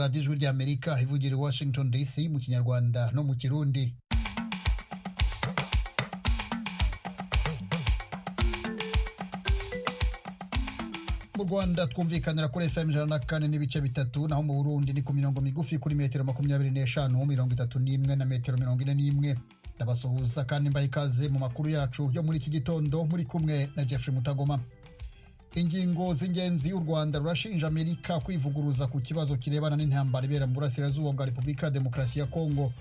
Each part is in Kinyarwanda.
radiyo ijwi ry'amerika ivugira i washington dc mu kinyarwanda no mu kirundi. Mu rwanda twumvikanira kuri fm ijana na kane n'ibice bitatu naho mu burundi ni ku mirongo migufi kuri metero makumyabiri n'eshanu mirongo itatu n'imwe na metero mirongo ine n'imwe. Ndabasuhuza kandi mbaha ikaze mu makuru yacu yo muri iki gitondo muri kumwe na jeffrey mutagoma. Ingingo z'ingenzi u rwanda rurashinja amerika kwivuguruza ku kibazo kirebana n'intambara ibera mu burasirazuba bwa repubulika ya demokarasi ya kongo.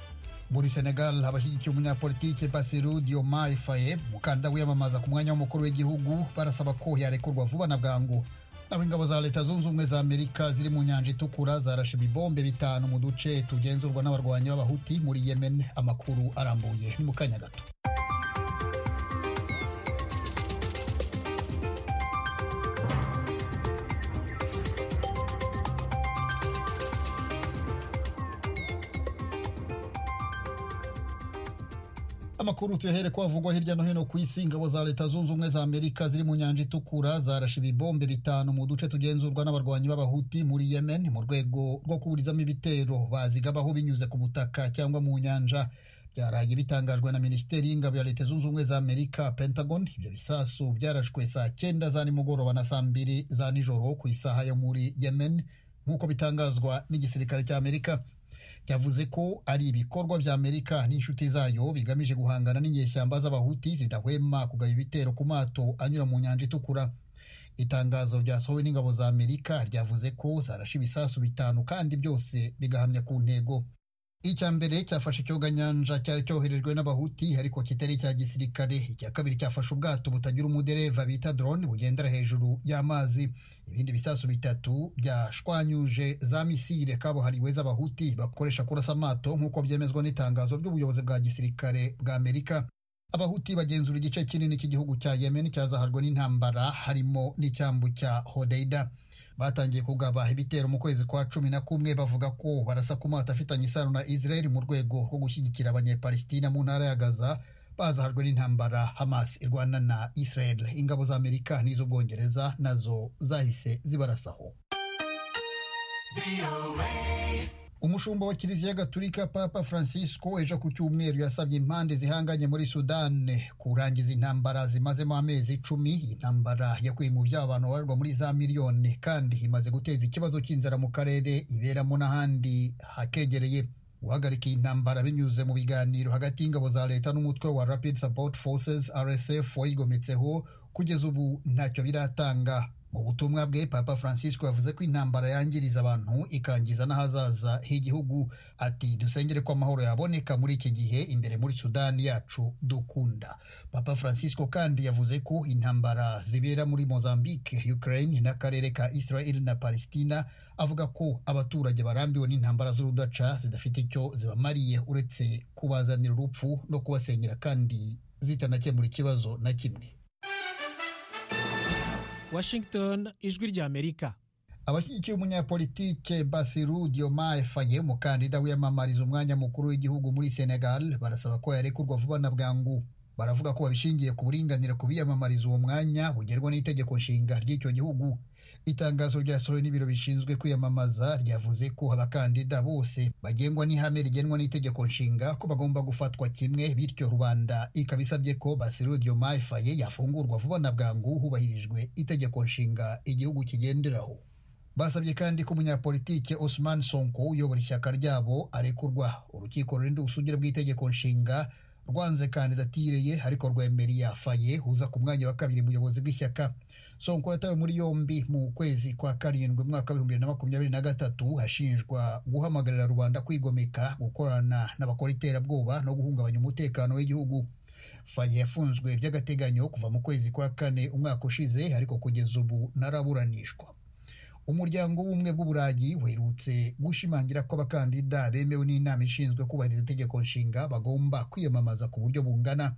Muri senegal abashyigikiye umunyapolitike basiru diomaye faye umukandida wiyamamaza ku mwanya w'umukuru w'igihugu barasaba ko yarekurwa vuba na bwangu. Naho ingabo za leta zunze ubumwe za amerika ziri mu nyanja itukura zarashe ibibombe bitanu mu duce tugenzurwa n'abarwanyi b'abahuti muri yemen amakuru arambuye. Mu kanya gato. Amakuru tuyahere ko havugwa hirya no hino ku isi ingabo za leta zunze ubumwe za amerika ziri mu nyanja itukura zarashe ibibombe bitanu mu duce tugenzurwa n'abarwanyi b'abahuti muri yemen mu rwego rwo kuburizamo ibitero. Bazigabaho binyuze ku butaka cyangwa mu nyanja. Byaraye bitangajwe na minisiteri y'ingabo ya leta zunze ubumwe za amerika pentagon. Ibyo bisasu byarashwe saa cyenda za nimugoroba na saa mbiri za nijoro ku isaha yo muri yemen. Nk'uko bitangazwa n'igisirikare cya amerika. Yavuze ko ari ibikorwa bya amerika n'inshuti zayo bigamije guhangana n'inyeshyamba z'abahuti zidahwema kugaba ibitero ku mato anyura mu nyanja itukura. Itangazo ryasohowe n'ingabo za amerika ryavuze ko zarashe ibisasu bitanu kandi byose bigahamya ku ntego. Icya mbere cyafashe icyoganyanja cyari cyoherejwe n'abahuti ariko kitari icya gisirikare. Icya kabiri cyafashe ubwato butagira umudereva bita drone bugendera hejuru y'amazi. Ibindi bisasu bitatu byashwanyuje za misile kabuhariwe z'abahuti bakoresha kurasa amato nk'uko byemezwa n'itangazo ry'ubuyobozi bwa gisirikare bwa amerika. Abahuti bagenzura igice kinini cy'igihugu cya yemen cyazahajwe n'intambara harimo n'icyambu cya hodeida. Batangiye kugaba ibitero mu kwezi kwa cumi na kumwe bavuga ko barasa ku mato afitanye isano na israel mu rwego rwo gushyigikira abanyepalestina mu ntara ya gaza bazahajwe n'intambara hamas irwana na israel. Ingabo za amerika n'iz'ubwongereza na zo zahise zibarasaho. Umushumba wa kiliziya gatulika papa francisco ejo ku cyumweru yasabye impande zihanganye muri sudan kurangiza intambara zimazemo amezi icumi. Intambara yakuye mu byabo abantu babarwa muri za miliyoni kandi imaze guteza ikibazo cy'inzara mu karere iberamo n'ahandi hakegereye. Guhagarika iyi ntambara binyuze mu biganiro hagati y'ingabo za leta n'umutwe wa rapid support forces rsf wayigometseho kugeza ubu ntacyo biratanga. Mu butumwa bwe papa francisco yavuze ko intambara yangiriza abantu ikangiza n'ahazaza h'igihugu. Ati dusengere ko amahoro yaboneka muri iki gihe imbere muri sudani yacu dukunda. Papa francisco kandi yavuze ko intambara zibera muri mozambique ukraine n'akarere ka israel na palestina avuga ko abaturage barambiwe n'intambara z'urudaca zidafite icyo zibamariye uretse kubazanira urupfu no kubasenyera kandi zitanakemura ikibazo na kimwe. Washington ijwi ry'amerika abashyigikiye umunyapolitike basiru diomaye faye umukandida wiyamamariza umwanya mukuru w'igihugu muri senegal barasaba ko yarekurwa vuba na bwangu. Baravuga ko babishingiye ku buringanire ku biyamamariza uwo mwanya bugerwa n'itegeko nshinga ry'icyo gihugu. Itangazo ryasohowe n'ibiro bishinzwe kwiyamamaza ryavuze ko abakandida bose bagengwa n'ihame rigenwa n'itegeko nshinga ko bagomba gufatwa kimwe bityo rubanda ikaba isabye ko basiru diomaye faye yafungurwa vuba na bwangu hubahirijwe itegeko nshinga igihugu kigenderaho. Basabye kandi ko umunyapolitike Osman Sonko uyobora ishyaka ryabo arekurwa. Urukiko rurinda ubusugire bw'itegeko nshinga rwanze kandidatire ye ariko rwemereye faye uza ku mwanya wa kabiri muyobozi bw'ishyaka. Sonko yatawe muri yombi mu kwezi kwa karindwi umwaka w'ibihumbi bibiri na makumyabiri na gatatu hashinjwa guhamagarira rubanda kwigomeka gukorana n'abakora iterabwoba no guhungabanya umutekano w'igihugu. Faye yafunzwe by'agateganyo kuva mu kwezi kwa kane umwaka ushize ariko kugeza ubu naraburanishwa. Umuryango w'ubumwe bw'uburayi werutse gushimangira ko abakandida bemewe n'inama ishinzwe kubahiriza itegeko nshinga bagomba kwiyamamaza ku buryo bungana.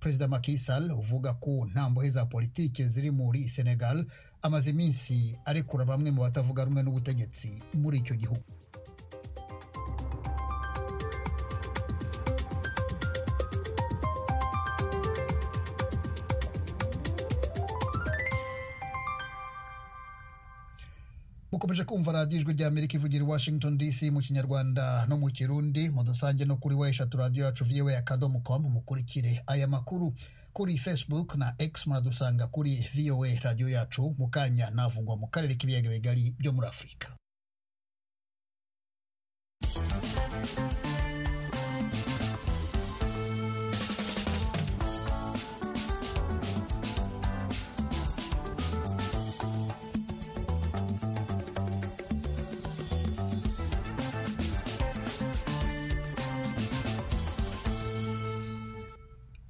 Perezida Macky Sall uvuga ko nta mbohe za politiki ziri muri Senegal. Amaze iminsi arekura bamwe mu batavuga rumwe n'ubutegetsi muri icyo gihugu. Mu mukomeje kumva radiyo ijwi ry'amerika ivugira i washington dc mu kinyarwanda no mu kirundi. Mudusange no kuri wa eshatu radiyo yacu viwe akadomo com mukurikire aya makuru. Kuri facebook na x muradusanga kuri voa radiyo yacu. Mu kanya navugwa mu karere k'ibiyaga bigari byo muri afurika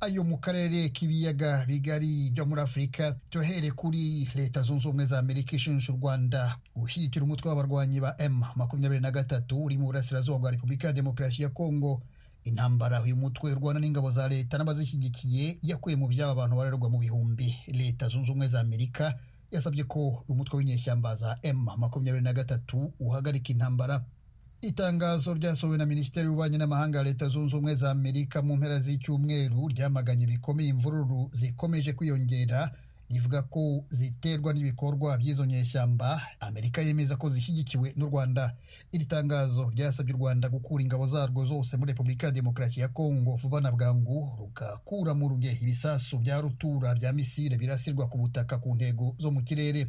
ayo mu karere k'ibiyaga bigari byo muri afurika tuhere kuri leta zunze ubumwe za amerika ishinja u rwanda. Gushyigikira umutwe w'abarwanyi ba m makumyabiri na gatatu uri mu burasirazuba bwa repubulika ya demokarasi ya kongo. Intambara uyu mutwe urwana n'ingabo za leta n'abazishyigikiye yakuye mu byaba abantu barerwa mu bihumbi. Leta zunze ubumwe za amerika yasabye ko umutwe w'inyeshyamba za m makumyabiri na gatatu uhagarika intambara. Itangazo ryasohowe na minisiteri y'ububanyi n'amahanga ya leta zunze ubumwe za amerika mu mpera z'icyumweru ryamaganye bikomeye imvururu zikomeje kwiyongera rivuga ko ziterwa n'ibikorwa by'izo nyeshyamba amerika yemeza ko zishyigikiwe n'u rwanda. Iri tangazo ryasabye u rwanda gukura ingabo zarwo zose muri repubulika ya demokarasi ya kongo vuba na bwangu rugakura mu ruge. Ibisasu bya rutura bya misile birasirwa ku butaka ku ntego zo mu kirere.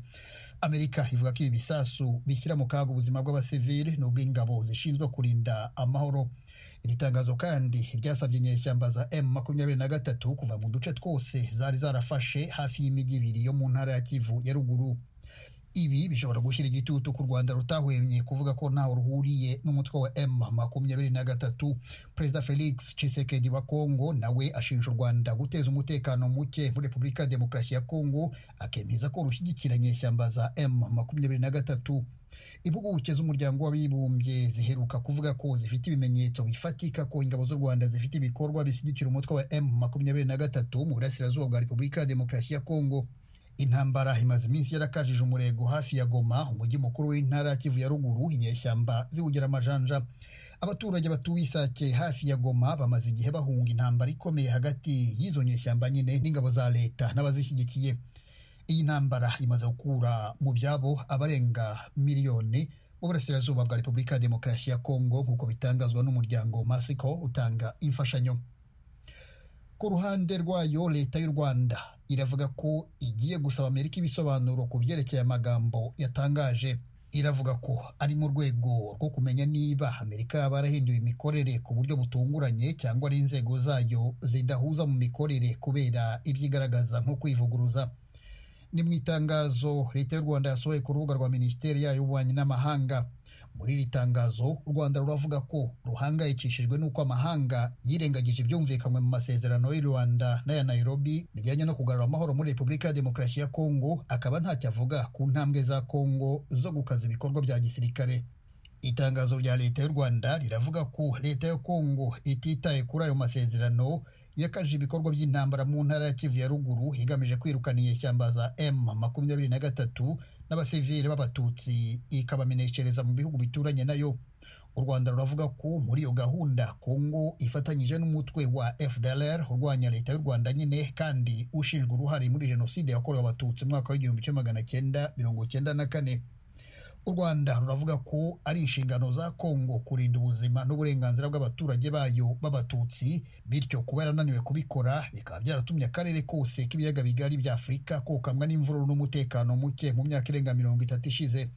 Amerika ivuga ko ibi bisasu bishyira mu kaga ubuzima bw'abasivili n'ubw'ingabo zishinzwe kurinda amahoro. Iri tangazo kandi ryasabye inyeshyamba za m makumyabiri na gatatu kuva mu duce twose zari zarafashe hafi y'imijyi ibiri yo mu ntara ya kivu ya ruguru. Ibi bishobora gushyira igitutu ku rwanda rutahwemye kuvuga ko ntaho ruhuriye n'umutwe wa m makumyabiri na gatatu. Perezida felix chisekedi wa kongo nawe ashinja u rwanda guteza umutekano muke muri repubulika ya demokarasi ya kongo akemeza ko rushyigikira nyeshyamba za m makumyabiri na gatatu. Impuguke z'umuryango w'abibumbye ziheruka kuvuga ko zifite ibimenyetso bifatika ko ingabo z'u rwanda zifite ibikorwa bishyigikira umutwe wa m makumyabiri na gatatu mu burasirazuba bwa repubulika ya demokarasi ya kongo intambara imaze iminsi yarakajije umurego hafi ya goma umujyi mukuru w'intara kivu ya ruguru inyeshyamba ziwugira amajanja abaturage batuye isake hafi ya goma bamaze igihe bahunga intambara ikomeye hagati y'izo nyeshyamba nyine n'ingabo za leta n'abazishyigikiye. Iyi ntambara imaze gukura mu byabo abarenga miliyoni mu burasirazuba bwa repubulika ya demokarasi ya kongo nk'uko bitangazwa n'umuryango masiko utanga imfashanyo. Ku ruhande rwayo leta y'u rwanda iravuga ko igiye gusaba amerika ibisobanuro ku byerekeye amagambo yatangaje. Iravuga ko ari mu rwego rwo kumenya niba amerika yaba yarahinduye imikorere ku buryo butunguranye cyangwa ari inzego zayo zidahuza mu mikorere kubera ibyigaragaza nko kwivuguruza. Ni mu itangazo leta y'u rwanda yasohoye ku rubuga rwa minisiteri yayo y'ububanyi n'amahanga. Muri iri tangazo u rwanda ruravuga ko ruhangayikishijwe n'uko amahanga yirengagije ibyumvikanywe mu masezerano y'u rwanda n'aya nairobi bijyanye no kugarura amahoro muri repubulika ya demokarasi ya kongo akaba ntacyo avuga ku ntambwe za kongo zo gukaza ibikorwa bya gisirikare. Itangazo rya leta y'u rwanda riravuga ko leta ya kongo ititaye kuri ayo masezerano yakaje ibikorwa by'intambara mu ntara ya kivu ya ruguru igamije kwirukana inyeshyamba za m makumyabiri na gatatu n'abasivili b'abatutsi. Ikabameneshereza mu bihugu bituranye na yo u rwanda ruravuga ko muri iyo gahunda kongo ifatanyije n'umutwe wa fdlr urwanya leta y'u rwanda nyine kandi ushinjwa uruhare muri jenoside yakorewe abatutsi mu mwaka w'igihumbi kimwe magana cyenda mirongo cyenda na kane. U rwanda. Ruravuga ko ari inshingano za kongo kurinda ubuzima n'uburenganzira bw'abaturage bayo b'abatutsi bityo kuba yarananiwe kubikora bikaba byaratumye akarere kose k'ibiyaga bigari bya afurika kokamwa n'imvururu n'umutekano muke mu myaka irenga mirongo itatu ishize.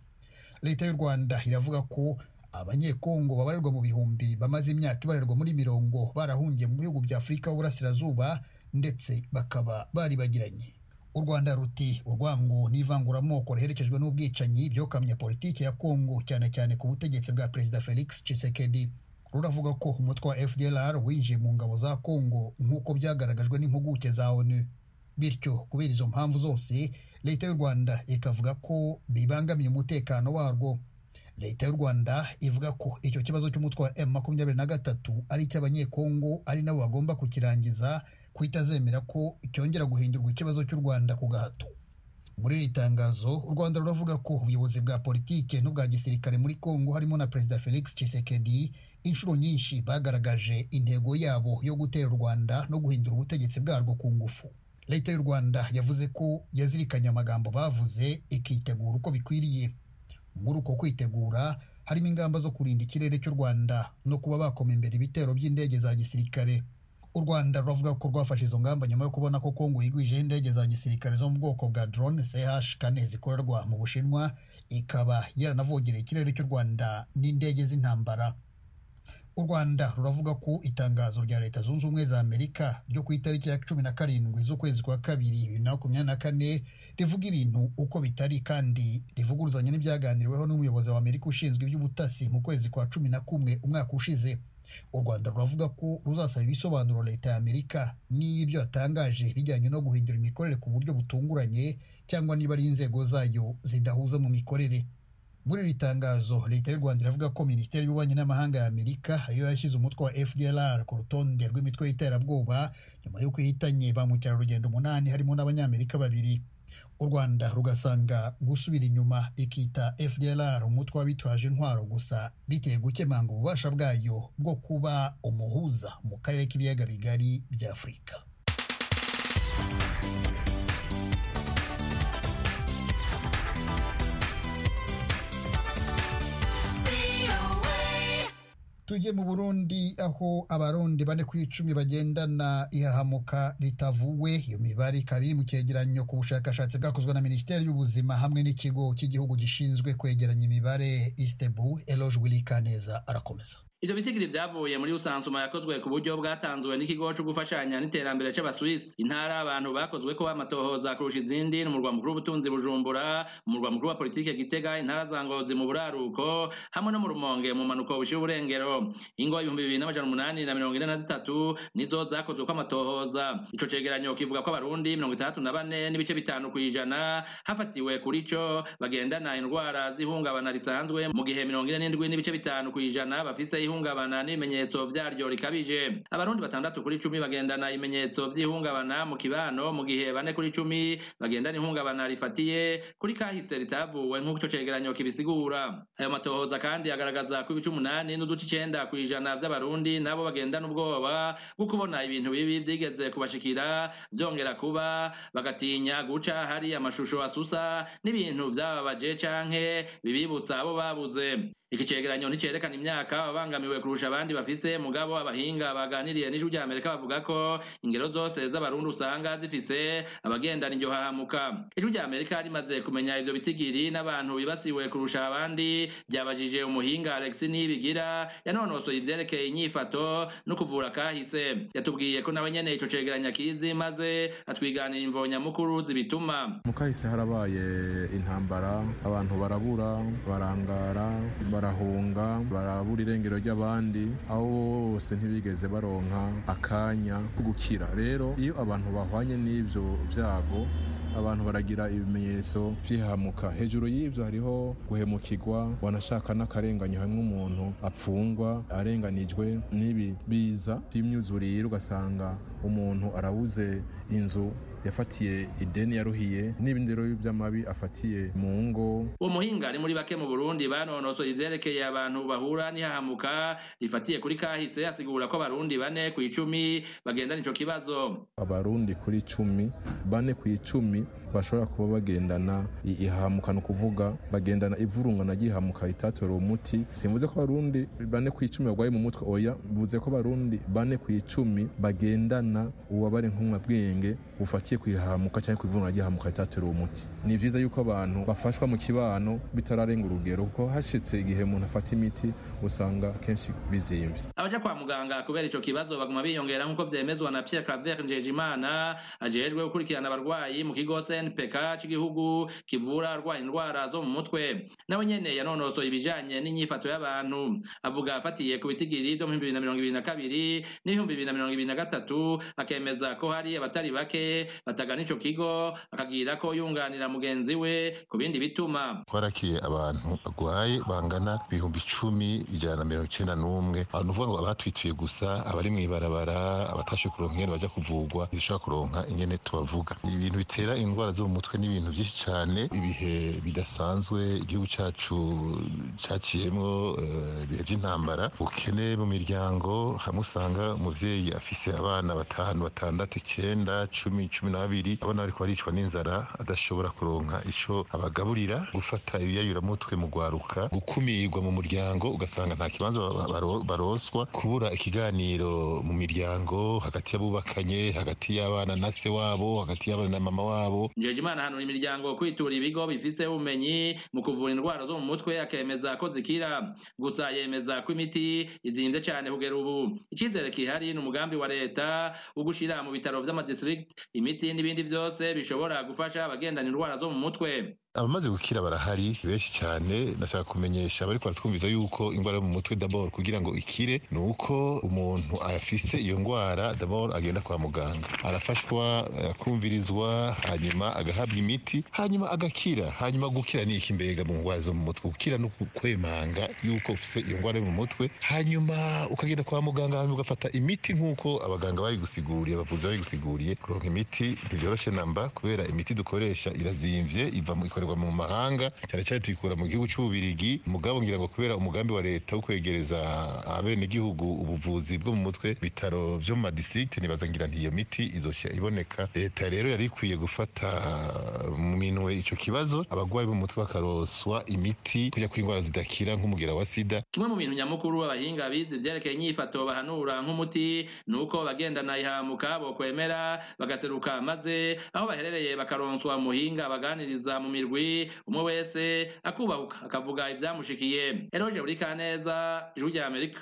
Leta y'u rwanda iravuga ko abanyekongo babarirwa mu bihumbi bamaze imyaka ibarirwa muri mirongo barahungiye mu bihugu bya afurika y'uburasirazuba ndetse bakaba baribagiranye. U rwanda ruti urwango n'ivanguramoko riherekejwe n'ubwicanyi byokamye politiki ya kongo cyane cyane ku butegetsi bwa perezida felix chisekedi ruravuga ko umutwe wa fdlr winjiye mu ngabo za kongo nk'uko byagaragajwe n'impuguke za onu bityo kubera izo mpamvu zose leta y'u rwanda ikavuga ko bibangamiye umutekano warwo. Leta y'u rwanda ivuga ko icyo kibazo cy'umutwe wa m makumyabiri na gatatu ari icy'abanyekongo ari nabo bagomba kukirangiza kuitazemera ko cyongera guhindurwa ikibazo cy'u rwanda ku gahato. Muri iri tangazo u rwanda ruravuga ko ubuyobozi bwa politike n'ubwa gisirikare muri kongo harimo na perezida felix tshisekedi inshuro nyinshi bagaragaje intego yabo yo gutera u rwanda no guhindura ubutegetsi bwarwo ku ngufu. Leta y'u rwanda yavuze ko yazirikanye amagambo bavuze ikitegura uko bikwiriye. Muri uko kwitegura harimo ingamba zo kurinda ikirere cy'u rwanda no kuba bakoma imbere ibitero by'indege za gisirikare. U rwanda ruravuga ko rwafashe izo ngamba nyuma yo kubona ko kongo yigwijeho indege za gisirikare zo mu bwoko bwa drone ch kane zikorerwa mu bushinwa ikaba yaranavogereye ikirere cy'u rwanda n'indege z'intambara. U rwanda ruravuga ko itangazo rya leta zunze ubumwe za amerika ryo ku itariki ya cumi na karindwi z'ukwezi kwa kabiri bibiri na makumyabiri na kane rivuga ibintu uko bitari kandi rivuguruzanya n'ibyaganiriweho n'umuyobozi wa amerika ushinzwe iby'ubutasi mu kwezi kwa cumi na kumwe umwaka ushize. U rwanda ruravuga ko ruzasaba ibisobanuro leta ya amerika n'ibyo yatangaje bijyanye no guhindura imikorere ku buryo butunguranye cyangwa niba ari inzego zayo zidahuza mu mikorere. Muri iri tangazo leta y'u rwanda iravuga ko minisiteri y'ububanyi n'amahanga ya amerika yo yashyize umutwe wa fdlr ku rutonde rw'imitwe y'iterabwoba nyuma y'uko ihitanye ba mukerarugendo umunani harimo n'abanyamerika babiri. U rwanda rugasanga gusubira inyuma ikita fdlr umutwe w'abitwaje intwaro gusa biteye gukemanga ububasha bwayo bwo kuba umuhuza mu karere k'ibiyaga bigari bya tujye mu burundi aho abarundi bane ku icumi bagendana ihahamuka ritavuwe. Iyo mibare ikaba iri mu cyegeranyo ku bushakashatsi bwakozwe na minisiteri y'ubuzima hamwe n'ikigo cy'igihugu gishinzwe kwegeranya imibare istebu eloge wilikaneza arakomeza. Ivyo bitigiri vyavuye muri usansuma yakozwe ku buryo bwatanzwe n'ikigo co gufashanya n'iterambere c'abaswisi. Intara abantu bakozweko amatohoza kurusha izindi n'umurwa mukuru w'ubutunzi bujumbura umurwa mukuru wa politike gitega intara za ngozi mu buraruko hamwe no mu rumonge mu manuko bushira uburengero. Ingo ibihumbi bibiri n'amajana umunani na mirongo ine na zitatu nizo zakozweko amatohoza. Ico cegeranyo kivuga ko abarundi mirongo itandatu na bane n'ibice bitanu kw'ijana hafatiwe kuri co bagendana indwara z'ihungabana risanzwe mu gihe mirongo ine n'indwi n'ibice bitanu kw'ijana bafise ihungabana n'ibimenyetso vyaryo rikabije. Abarundi batandatu kuri cumi bagendana ibimenyetso vy'ihungabana mu kibano mu gihe bane kuri cumi bagendana ihungabana rifatiye kuri kahise ritavuwe nk'uko ico cegeranyo kibisigura. Ayo matohoza kandi agaragaza ko ibice umunani n'uduce icenda kw'ijana vy'abarundi nabo bagendana ubwoba bwo kubona ibintu bibi vyigeze kubashikira vyongera kuba bagatinya guca hari amashusho asusa n'ibintu vyababaje canke bibibutsa abo babuze. Iki cegeranyo nticerekana imyaka babangamiwe kurusha abandi bafise mugabo abahinga baganiriye n'ijwi rya amerika bavuga ko ingero zose z'abarundi usanga zifise abagendana iryo hahamuka. Ijwi rya amerika rimaze kumenya ivyo bitigiri n'abantu bibasiwe kurusha abandi. Ryabajije umuhinga alex nibigira yanonosoye ivyerekeye inyifato no kuvura kahise. Yatubwiye ko nawe nyene ico cegeranyo akizi maze atwiganira imvo nyamukuru zibituma. Mu kahise harabaye intambara abantu barabura barangara barahunga barabura irengero ry'abandi aho bose ntibigeze baronka akanya ko gukira. Rero iyo abantu bahwanye n'ivyo vyago abantu baragira ibimenyetso by'ihamuka. Hejuru y'ibyo hariho guhemukirwa wanashaka n'akarenganyo hamwe umuntu apfungwa arenganijwe n'ibi biza by'imyuzurire ugasanga umuntu arabuze inzu yafatiye ideni yaruhiye n'ibindi rero by'amabi afatiye mu ngo. Uwo muhinga ari muri bake mu burundi banonosoye ivyerekeye abantu bahura n'ihahamuka rifatiye kuri kahise asigura ko abarundi bane ku icumi bagendana ico kibazo. Abarundi kuri cumi bane ku icumi bashobora kuba bagendana ihahamuka ni ukuvuga bagendana ivurungana ry'ihahamuka ritatora umuti simvuze ko abarundi bane ku icumi barwaye mu mutwe. Oya bivuze ko abarundi bane ku icumi bagendana ububabare bwenge bufatiye ku ihahamuka cyangwa ku ivurungana ry'ihahamuka ritatora umuti ni vyiza yuko abantu bafashwa mu kibano bitararenga urugero kuko hashitse igihe umuntu afata imiti usanga kenshi bizimvye. Abaja kwa muganga kubera ico kibazo baguma biyongera nk'uko vyemezwa na Pierre Claver Njejimana ajejwe gukurikirana abarwayi mu kigo CNPK c'igihugu kivura arwaye indwara zo mu mutwe. Nawe nyene yanonosoye ibijanye n'inyifato y'abantu. Avuga afatiye ku bitigiri vyo mu bibiri na mirongo ibiri na kabiri n'ibihumbi bibiri na mirongo ibiri na gatatu akemeza ko hari abatari bake batagana ico kigo akagira ko yunganira mugenzi we ku bindi bituma. Twarakiye abantu bagwaye bangana ibihumbi icumi ijana na mirongo icenda n'umwe. Abantu uvuga ngo abatwituye gusa abari mw'ibarabara abatashe kuronka ingene baja kuvugwa ntibishobora kuronka ingene tubavuga. Ibintu bitera indwara zo mu mutwe n'ibintu vyinshi cane. Ibihe bidasanzwe igihugu cacu caciyemwo ibihe vy'intambara ubukene mu miryango hamwe usanga umuvyeyi afise abana batanu batandatu icenda cumi cumi cumi n'abiri abana bariko baricwa n'inzara adashobora kuronka ico abagaburira. Gufata ibiyayuramutwe mu gwaruka gukumirwa mu muryango ugasanga nta kibanza baroswa. Kubura ikiganiro mu miryango hagati y'abubakanye hagati y'abana na se wabo hagati y'abana na mama wabo. Njejimana hanura imiryango kwitura ibigo bifise ubumenyi mu kuvura indwara zo mu mutwe akemeza ko zikira. Gusa yemeza ko imiti izimvye cane kugera ubu. Icizere kihari ni umugambi wa leta wo gushira mu bitaro vy'amadistrict imiti n'ibindi vyose bishobora gufasha abagendana indwara zo mu mutwe. Abamaze gukira barahari benshi cyane. Ndashaka kumenyesha abariko baratwumviza yuko indwara yo mu mutwe dabord kugira ngo ikire ni uko umuntu afise iyo ndwara dabord agenda kwa muganga. Arafashwa akumvirizwa hanyuma agahabwa imiti hanyuma agakira. Hanyuma gukira ni iki mbega mu ndwara zo mu mutwe? Gukira no kwemanga yuko ufise iyo ndwara yo mu mutwe hanyuma ukagenda kwa muganga hanyuma ugafata imiti nk'uko abaganga babigusiguriye abavuzi babigusiguriye kuronka imiti ntivyoroshe namba kubera imiti dukoresha irazimvye iva mu ikorerwa mu mahanga cyane cyane tuyikura mu gihugu cy'ububirigi mugabo ngira ngo kubera umugambi wa leta wo kwegereza abenegihugu ubuvuzi bwo mu mutwe bitaro vyo mu madistrict nibaza ngira nti iyo miti izoshya iboneka. Leta rero yari ikwiye gufata mu minwe ico kibazo abagwayi bo mu mutwe bakaroswa imiti kuja ku indwara zidakira nk'umugera wa sida. Kimwe mu bintu nyamukuru abahinga bize ivyerekeye inyifato bahanura nk'umuti ni uko bagendana ihamuka bokwemera bagaseruka maze aho baherereye bakaronswa muhinga baganiriza mu indwi umwe wese akubahuka akavuga ivyamushikiye Eloge Burikaneza Ijwi rya amerika.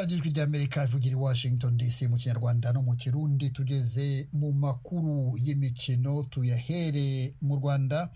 Radiyo ijwi ry'amerika ivugira i washington dc mu kinyarwanda no mu kirundi tugeze mu makuru y'imikino tuyahere mu rwanda.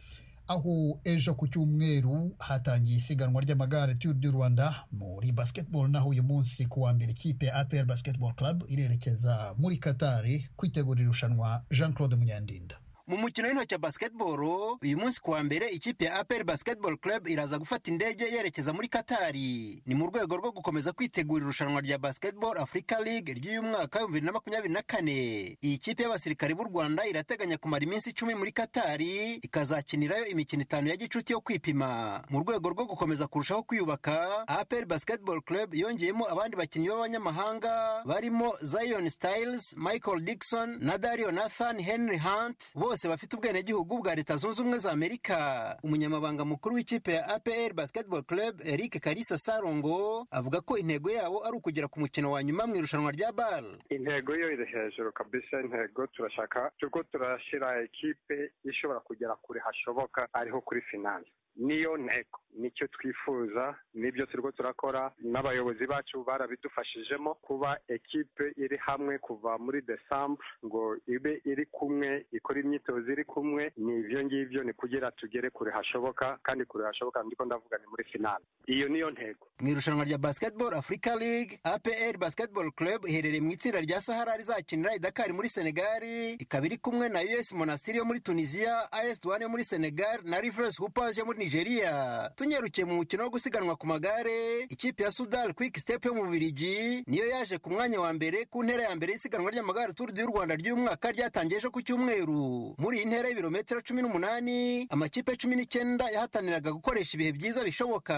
Aho ejo ku cyumweru hatangiye isiganwa ry'amagare Tour du Rwanda. Muri basketball naho uyu munsi ku wa mbere ikipe ya APR Basketball Club irerekeza muri Katari kwitegura irushanwa Jean Claude Munyandinda mu mukino w'intoki wa basketball uyu munsi kuwa mbere ikipe ya APR Basketball Club iraza gufata indege yerekeza muri Katari ni mu rwego rwo gukomeza kwitegura irushanwa rya Basketball Africa League ry'uyu mwaka wa bibiri na makumyabiri na kane. Iyi kipe y'abasirikare b'u Rwanda irateganya kumara iminsi icumi muri Katari ikazakinirayo imikino itanu ya gicuti yo kwipima. Mu rwego rwo gukomeza kurushaho kwiyubaka APR Basketball Club yongeyemo abandi bakinnyi b'abanyamahanga barimo Zion Styles Michael Dixon na Dario Nathan Henry Hunt bose bafite ubwenegihugu bwa leta zunze ubumwe za amerika. Umunyamabanga mukuru w'ikipe ya apr basketball club eric karisa sarongo avuga ko intego yabo ari ukugera ku mukino wa nyuma mu irushanwa rya bal intego yo iri hejuru kabisa intego turashaka turiko turashyira ekipe ishobora kugera kure hashoboka ariho kuri finale. Niyo ntego ni cyo twifuza ni byo turiko turakora n'abayobozi bacu barabidufashijemo kuba ekipe iri hamwe kuva muri desambre ngo ibe iri kumwe ikora imyitozo iri kumwe. Ni ibyo ngibyo ni kugira tugere kure hashoboka kandi kure hashoboka ndiko ndavuga ni muri finale iyo niyo ntego mu irushanwa rya basketball africa league apr basketball club iherereye mu itsinda rya sahara rizakinira idakari muri senegali ikaba iri kumwe na us monastiri yo muri tunisia as duane yo muri senegal na rivers hoopers yo muri nigeria. Tunyarukiye mu mukino wo gusiganwa ku magare ikipe ya sudal quick step yo mu bubirigi niyo yaje ku mwanya wa mbere ku ntera ya mbere y'isiganwa ry'amagare turu du rwanda ry'uyu mwaka ryatangiye ejo ku cyumweru. Muri iyi ntera y'ibirometero cumi n'umunani amakipe cumi n'icyenda yahataniraga gukoresha ibihe byiza bishoboka.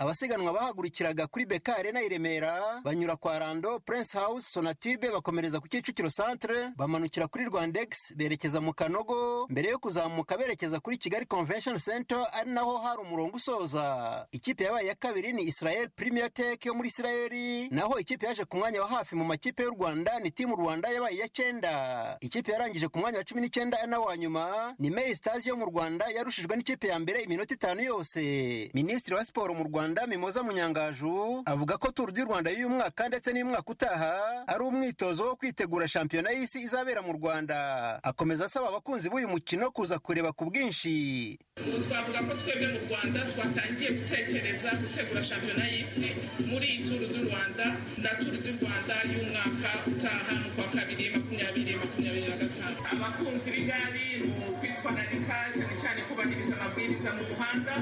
Abasiganwa bahagurukiraga kuri beka arena i remera banyura kwa rando prince house sonatube bakomereza ku kicukiro centre bamanukira kuri rwandex berekeza mu kanogo mbere yo kuzamuka berekeza kuri kigali convention center ari naho hari umurongo usoza. Ikipe yabaye ya kabiri ni israel premier tech yo muri isirayeli naho ikipe yaje ku mwanya wa hafi mu makipe y'u rwanda ni timu rwanda yabaye iya cyenda. Ikipe yarangije ku mwanya wa cumi n'icyenda ari nawo wa nyuma ni May Stars yo mu Rwanda yarushijwe n'ikipe ya mbere iminota itanu yose. Minisitiri wa siporo mu Rwanda Mimoza Munyangaju avuga ko Tour du Rwanda y'uyu mwaka ndetse n'umwaka utaha ari umwitozo wo kwitegura shampiyona y'isi izabera mu Rwanda. Akomeza asaba abakunzi b'uyu mukino kuza kureba ku bwinshi. Ubu twavuga ko twebwe mu rwanda twatangiye gutekereza gutegura shampiyona y'isi muri iyi turu du rwanda na turu du rwanda y'umwaka utaha mu kwa kabiri makumyabiri makumyabiri na gatanu. Abakunzi b'igare ni ukwitwa kwitwararika cyane cyane kubahiriza amabwiriza mu muhanda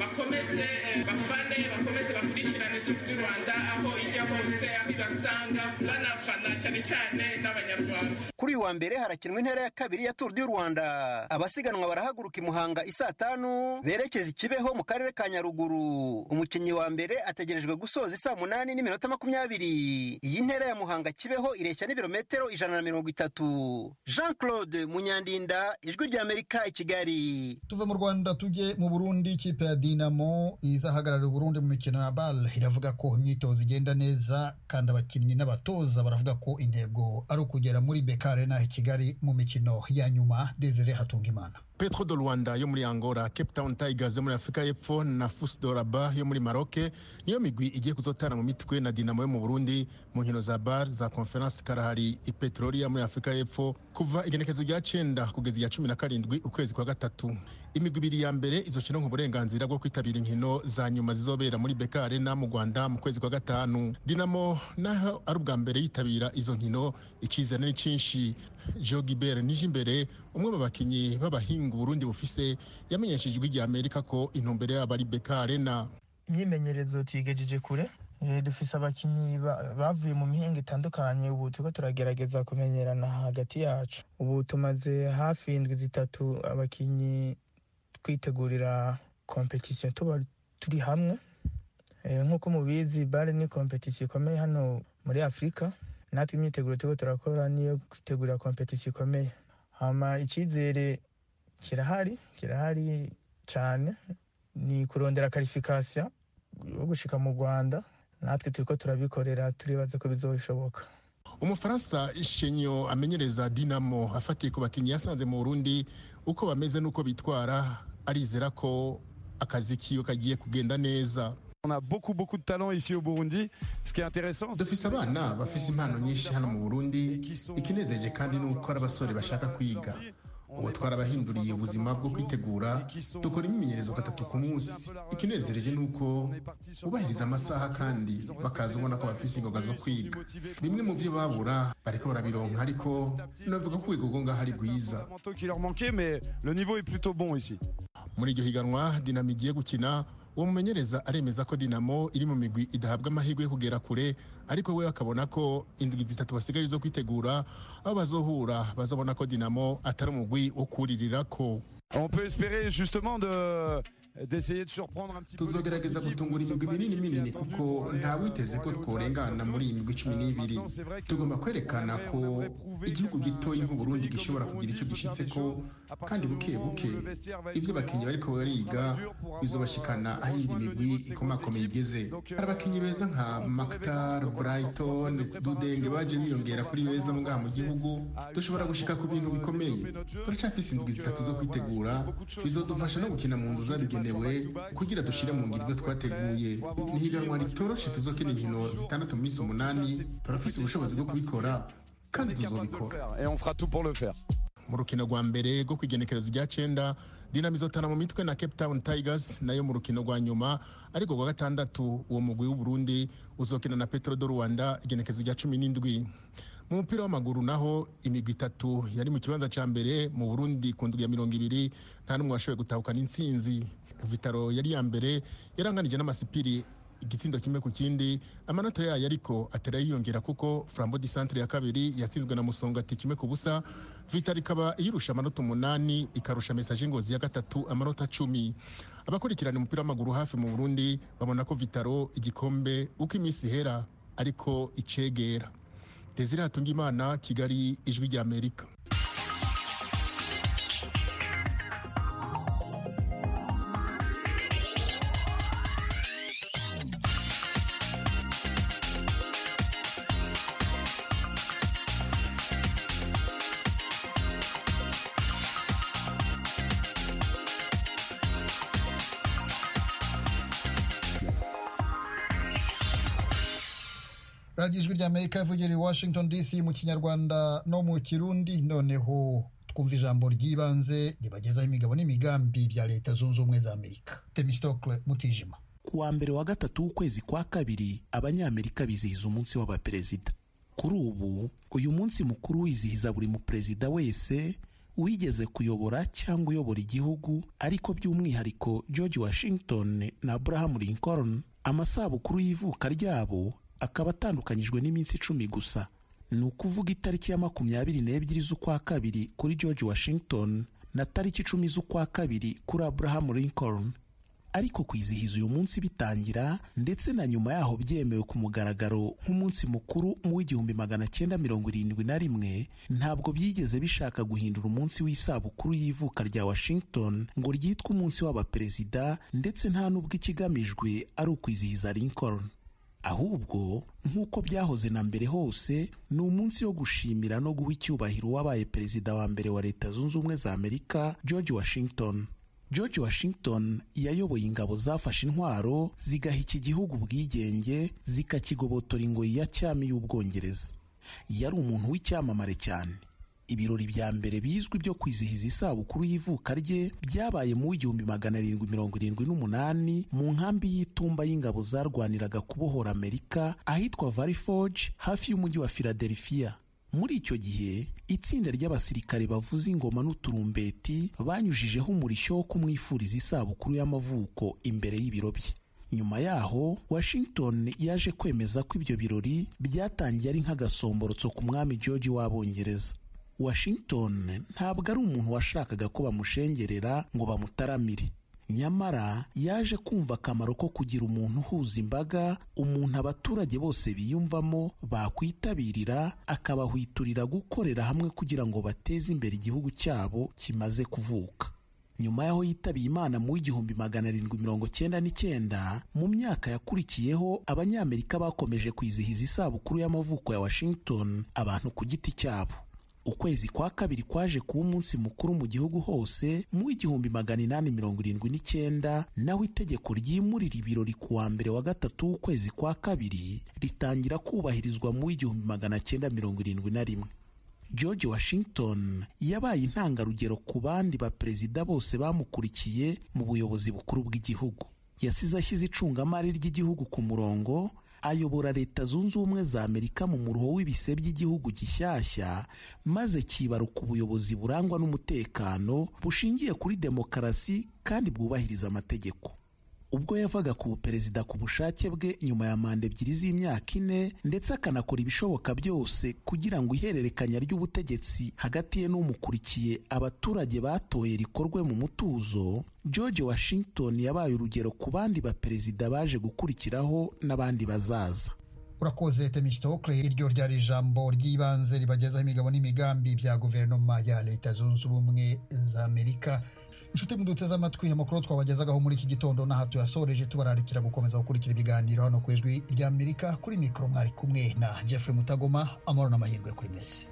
bakomeze bafane bakomeze bakurikirane turu du rwanda aho ijya hose aho ibasanga banafana cyane cyane n'abanyarwanda. Kuri uyu wa mbere harakinwa intera ya kabiri ya turu du rwanda. Abasiganwa barahaguruka i muhanga isaa tanu berekeza ikibeho mu karere ka nyaruguru. Umukinnyi wa mbere ategerejwe gusoza isaa munani n'iminota makumyabiri. Iyi ntera ya muhanga kibeho ireshya n'ibirometero ijana na mirongo itatu. Jean claude munyandinda ijwi ry'amerika i kigali. Tuve mu rwanda tujye mu burundi ikipe ya dinamo izahagararira uburundi mu mikino ya bal iravuga ko imyitozo igenda neza kandi abakinnyi n'abatoza baravuga ko intego ari ukugera muri beka arena i kigali mu mikino ya nyuma desire hatungimana. Petro do rwanda yo muri angola cape town tigers yo muri afurika y'epfo na fus do raba yo muri maroke niyo migwi igiye kuzotana mu mitwe na dinamo yo mu burundi. Mu nkino za bar za conference karahari i petrolia muri afurika y'epfo kuva igenekezo rya cenda kugeza irya cumi na karindwi ukwezi kwa gatatu. Imigwi ibiri ya mbere izokironka uburenganzira bwo kwitabira inkino za nyuma zizobera muri beka arena mu rwanda mu kwezi kwa gatanu. Dinamo naho ari ubwa mbere yitabira izo nkino icizere ni cinshi. Jogibert nije imbere umwe mu bakinnyi b'abahinga uburundi bufise yamenyesheje ijwi amerika ko intumbero yabo ari beka arena. Imyimenyerezo tuyigejeje kure dufise abakinyi bavuye mu mihinga itandukanye ubu turiko turagerageza kumenyerana hagati yacu. Ubu tumaze hafi indwi zitatu abakinnyi twitegurira kompetisiyo tuba turi hamwe. Nk'uko mubizi bare ni kompetisiyo ikomeye hano muri afurika natwe imyiteguro turiko turakora niyo kwitegurira kompetisiyo ikomeye. Hama icyizere kirahari kirahari cyane ni kurondera karifikasiyo yo gushika mu rwanda. Natwe turiko turabikorera turibaza ko bizoshoboka umufaransa shenyo amenyereza dinamo afatiye ku bakinnyi yasanze mu burundi. Uko bameze n'uko bitwara arizera ko akazi kiwe kagiye kugenda neza. On a beaucoup beaucoup de talent ici au Burundi. Ce qui est intéressant, dufise abana bafise impano nyinshi hano mu Burundi. Ikinezeje kandi ni uko ari abasore bashaka kwiga. Ubu twarabahinduriye ubuzima bwo kwitegura dukora imyimenyerezo gatatu ku munsi. Ikinezereje ni uko bubahiriza amasaha kandi bakaza ubona ko bafise ingoga zo kwiga. Bimwe mu byo babura bariko barabironka ariko navuga ko urwego rwo ngaho ari rwiza muri iryo higanwa dinamo igiye gukina uwo mumenyereza aremeza ko dinamo iri mu migwi idahabwa amahirwe yo kugera kure ariko we akabona ko indwi zitatu basigaye zo kwitegura aho bazohura bazabona ko dinamo atari umugwi wo kuririrako On peut espérer justement de d'essayer de surprendre un petit peu tuzogerageza gutungura imigwi minini. minini kuko nta witeze ko tworengana muri iyi migwi cumi n'ibiri. tugomba kwerekana ko igihugu gitoyi nk'uburundi gishobora kugira icyo gishitse ko kandi buke buke ibyo abakinnyi bariko bariga bizobashikana aho iyindi migwi ikomakomeye igeze hari abakinnyi beza nka maktar brighton dudenge baje biyongera kuri beza ngaha mu gihugu dushobora gushika ku bintu bikomeye. turacafise indwi zitatu zo kwitegura. bizodufasha no gukina mu nzu zabigenewe kugira dushire mu ngiro ibyo twateguye. Ni higanwa ritoroshe tuzokina inkino zitandatu mu minsi umunani turafise ubushobozi bwo kubikora kandi faire. mu rukino rwa mbere rwo kwigenekerezo rya cenda dinamo izotana mu mitwe na cape town tigers na yo mu rukino rwa nyuma ariko rwa gatandatu uwo mugwi w'uburundi uzokina na petro do rwanda igenekerezo rya cumi n'indwi. Mu mupira w'amaguru naho imigwi itatu yari mu kibanza ca mbere mu burundi ku ndwi ya mirongo ibiri nta n'umwe washoboye gutahukana intsinzi vitaro yari ya mbere yaranganije n'amasipiri igitsindo kimwe ku kindi. Amanota yayo ariko atera yiyongera kuko flambo di centre ya kabiri yatsinzwe na musongati kimwe ku busa vitaro ikaba iyirusha amanota umunani ikarusha mesaje ngozi ya gatatu amanota cumi. Abakurikirana umupira w'amaguru hafi mu burundi babona ko vitaro igikombe uko iminsi ihera ariko icegera. Desire hatungimana kigali ijwi rya radiyo ijwi rya amerika ivugira i washington dc mu kinyarwanda no mu kirundi. Noneho twumva ijambo ry'ibanze ribagezaho imigabo n'imigambi bya leta zunze ubumwe za amerika. Temistokle mutijima. Ku wa mbere wa gatatu w'ukwezi kwa kabiri abanyamerika bizihiza umunsi w'abaperezida. Kuri ubu uyu munsi mukuru wizihiza buri muperezida wese wigeze kuyobora cyangwa uyobora igihugu ariko by'umwihariko george washington na abraham lincoln amasabukuru y'ivuka ryabo akaba atandukanyijwe n'iminsi icumi gusa. Ni ukuvuga itariki ya makumyabiri n'ebyiri z'ukwa kabiri kuri george washington na tariki icumi z'ukwa kabiri kuri abraham lincoln. Ariko kwizihiza uyu munsi bitangira ndetse na nyuma yaho byemewe ku mugaragaro nk'umunsi mukuru mu w'igihumbi magana cyenda mirongo irindwi na rimwe ntabwo byigeze bishaka guhindura umunsi w'isabukuru y'ivuka rya washington ngo ryitwe umunsi w'abaperezida ndetse nta n'ubwo ikigamijwe ari ukwizihiza lincoln. Ahubwo nk'uko byahoze na mbere hose ni umunsi wo gushimira no guha icyubahiro uwabaye perezida wa mbere wa leta zunze ubumwe za amerika george washington. George washington yayoboye ingabo zafashe intwaro zigaha iki gihugu ubwigenge zikakigobotora ingoyi ya cyami y'ubwongereza. Yari umuntu w'icyamamare cyane. Ibirori bya mbere bizwi byo kwizihiza isabukuru y'ivuka rye byabaye mu w'igihumbi magana arindwi mirongo irindwi n'umunani mu nkambi y'itumba y'ingabo zarwaniraga kubohora amerika ahitwa valley forge hafi y'umujyi wa philadelphia. Muri icyo gihe itsinda ry'abasirikare bavuza ingoma n'uturumbeti banyujijeho umurishyo wo kumwifuriza isabukuru y'amavuko imbere y'ibiro bye. Nyuma yaho washington yaje kwemeza ko ibyo birori byatangiye ari nk'agasomborotso ku mwami george w'abongereza. Washington ntabwo ari umuntu washakaga ko bamushengerera ngo bamutaramire. Nyamara yaje kumva akamaro ko kugira umuntu uhuza imbaga umuntu abaturage bose biyumvamo bakwitabirira akabahwiturira gukorera hamwe kugira ngo bateze imbere igihugu cyabo kimaze kuvuka. Nyuma y'aho yitabiye imana mu w'igihumbi magana arindwi mirongo cyenda n'icyenda mu myaka yakurikiyeho abanyamerika bakomeje kwizihiza isabukuru y'amavuko ya washington abantu ku giti cyabo. Ukwezi kwa kabiri kwaje kuba umunsi mukuru mu gihugu hose mu w'igihumbi magana inani mirongo irindwi n'icyenda naho itegeko ryimurira ibirori ku wa mbere wa gatatu w'ukwezi kwa kabiri ritangira kubahirizwa mu w'igihumbi magana cyenda mirongo irindwi na rimwe. George washington yabaye intangarugero ku bandi baperezida bose bamukurikiye mu buyobozi bukuru bw'igihugu. Yasize ashyize icungamari ry'igihugu ku murongo ayobora leta zunze ubumwe za amerika mu muruho w'ibise by'igihugu gishyashya maze kibaruka ubuyobozi burangwa n'umutekano bushingiye kuri demokarasi kandi bwubahiriza amategeko. Ubwo yavaga ku buperezida ku bushake bwe nyuma ya manda ebyiri z'imyaka ine ndetse akanakora ibishoboka byose kugira ngo ihererekanya ry'ubutegetsi hagati ye n'umukurikiye abaturage batoye rikorwe mu mutuzo george washington yabaye urugero ku bandi baperezida baje gukurikiraho n'abandi bazaza. Urakoze temistokle iryo ryari ijambo ry'ibanze ribagezaho imigabo n'imigambi bya guverinoma ya leta zunze ubumwe za amerika. Inshuti muduteze amatwi amakuru twabagezagaho muri iki gitondo n'aha tuyasoreje tubararikira gukomeza gukurikira ibiganiro. Hano ku ijwi ry'amerika kuri mikoro mwari kumwe na jeffrey mutagoma amahoro n'amahirwe kuri mwese.